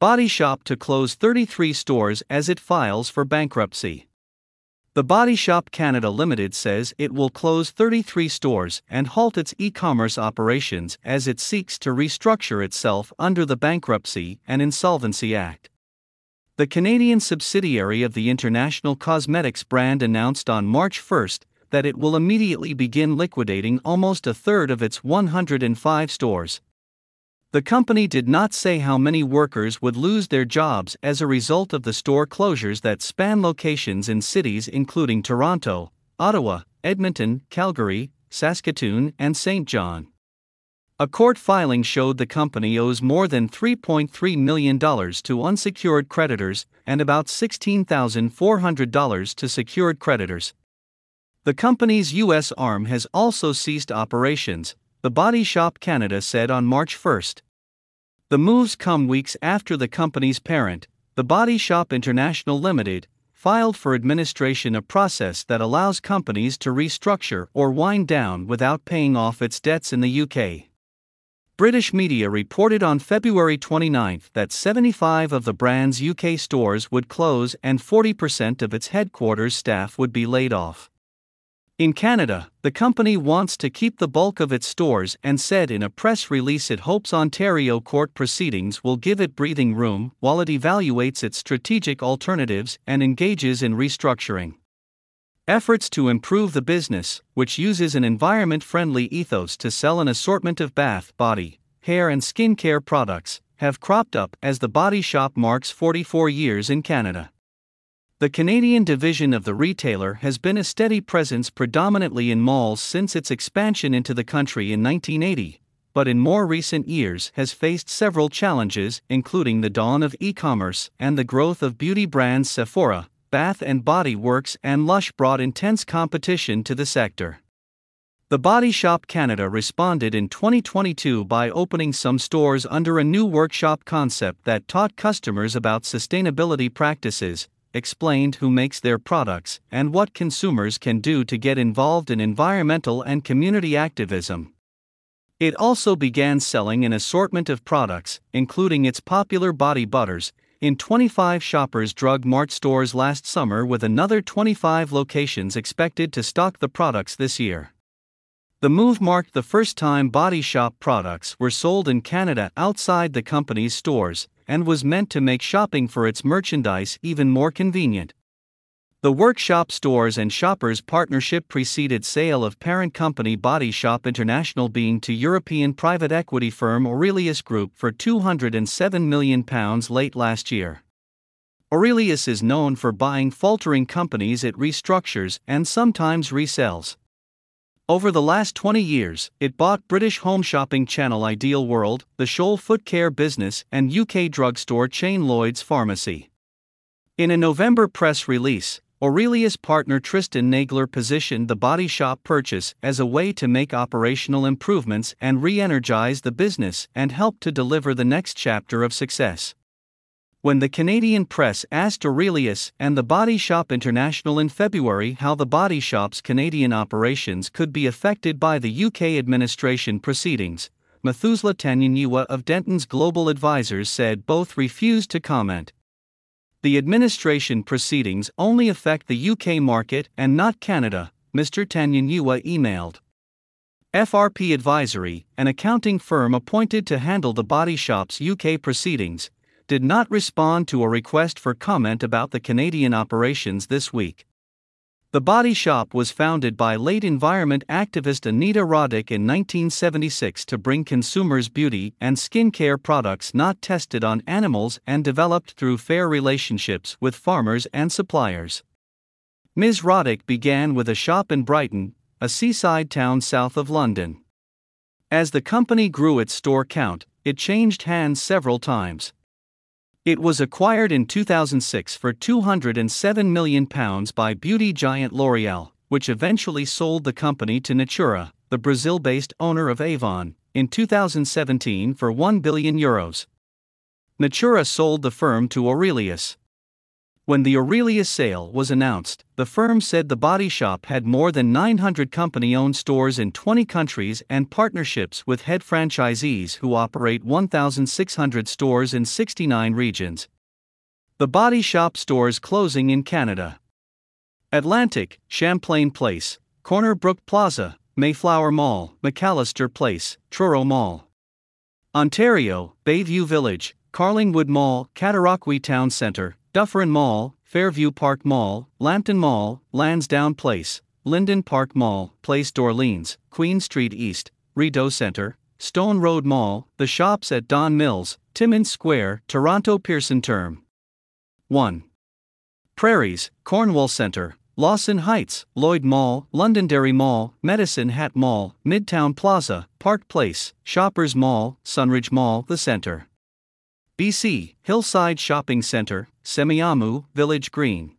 Body Shop to close 33 stores as it files for bankruptcy. The Body Shop Canada Limited says it will close 33 stores and halt its e commerce operations as it seeks to restructure itself under the Bankruptcy and Insolvency Act. The Canadian subsidiary of the international cosmetics brand announced on March 1 that it will immediately begin liquidating almost a third of its 105 stores. The company did not say how many workers would lose their jobs as a result of the store closures that span locations in cities including Toronto, Ottawa, Edmonton, Calgary, Saskatoon, and St. John. A court filing showed the company owes more than $3.3 million to unsecured creditors and about $16,400 to secured creditors. The company's U.S. arm has also ceased operations, the Body Shop Canada said on March 1. The moves come weeks after the company's parent, the Body Shop International Limited, filed for administration a process that allows companies to restructure or wind down without paying off its debts in the UK. British media reported on February 29 that 75 of the brand's UK stores would close and 40% of its headquarters staff would be laid off. In Canada, the company wants to keep the bulk of its stores and said in a press release it hopes Ontario court proceedings will give it breathing room while it evaluates its strategic alternatives and engages in restructuring. Efforts to improve the business, which uses an environment friendly ethos to sell an assortment of bath, body, hair, and skincare products, have cropped up as the Body Shop marks 44 years in Canada. The Canadian division of the retailer has been a steady presence predominantly in malls since its expansion into the country in 1980, but in more recent years has faced several challenges, including the dawn of e commerce and the growth of beauty brands Sephora, Bath and Body Works, and Lush brought intense competition to the sector. The Body Shop Canada responded in 2022 by opening some stores under a new workshop concept that taught customers about sustainability practices, explained who makes their products and what consumers can do to get involved in environmental and community activism. It also began selling an assortment of products, including its popular body butters, in 25 Shoppers Drug Mart stores last summer, with another 25 locations expected to stock the products this year. The move marked the first time Body Shop products were sold in Canada outside the company's stores, and was meant to make shopping for its merchandise even more convenient. The workshop stores and shoppers partnership preceded sale of parent company Body Shop International being to European private equity firm Aurelius Group for £207 million late last year. Aurelius is known for buying faltering companies it restructures and sometimes resells. Over the last 20 years, it bought British home shopping channel Ideal World, the Scholl Foot Care business, and UK drugstore chain Lloyd's Pharmacy. In a November press release, Aurelius partner Tristan Nagler positioned the body shop purchase as a way to make operational improvements and re energize the business and help to deliver the next chapter of success. When the Canadian press asked Aurelius and the Body Shop International in February how the Body Shop's Canadian operations could be affected by the UK administration proceedings, Methuselah Tanyanyua of Dentons Global Advisors said both refused to comment. The administration proceedings only affect the UK market and not Canada, Mr. Tanyanyua emailed. FRP Advisory, an accounting firm appointed to handle the Body Shop's UK proceedings, did not respond to a request for comment about the Canadian operations this week. The Body Shop was founded by late environment activist Anita Roddick in 1976 to bring consumers beauty and skincare products not tested on animals and developed through fair relationships with farmers and suppliers. Ms. Roddick began with a shop in Brighton, a seaside town south of London. As the company grew its store count, it changed hands several times. It was acquired in 2006 for £207 million by beauty giant L'Oreal, which eventually sold the company to Natura, the Brazil based owner of Avon, in 2017 for €1 billion. Euros. Natura sold the firm to Aurelius. When the Aurelius sale was announced, the firm said the body shop had more than 900 company owned stores in 20 countries and partnerships with head franchisees who operate 1,600 stores in 69 regions. The body shop stores closing in Canada Atlantic, Champlain Place, Corner Brook Plaza, Mayflower Mall, McAllister Place, Truro Mall. Ontario, Bayview Village, Carlingwood Mall, Cataraqui Town Centre, Dufferin Mall, Fairview Park Mall, Lambton Mall, Lansdowne Place, Lynden Park Mall, Place d'Orleans, Queen Street East, Rideau Centre, Stone Road Mall, the shops at Don Mills, Timmins Square, Toronto Pearson Term. 1. Prairies, Cornwall Centre, Lawson Heights, Lloyd Mall, Londonderry Mall, Medicine Hat Mall, Midtown Plaza, Park Place, Shoppers Mall, Sunridge Mall, The Centre. BC, Hillside Shopping Center, Semiahmoo, Village Green.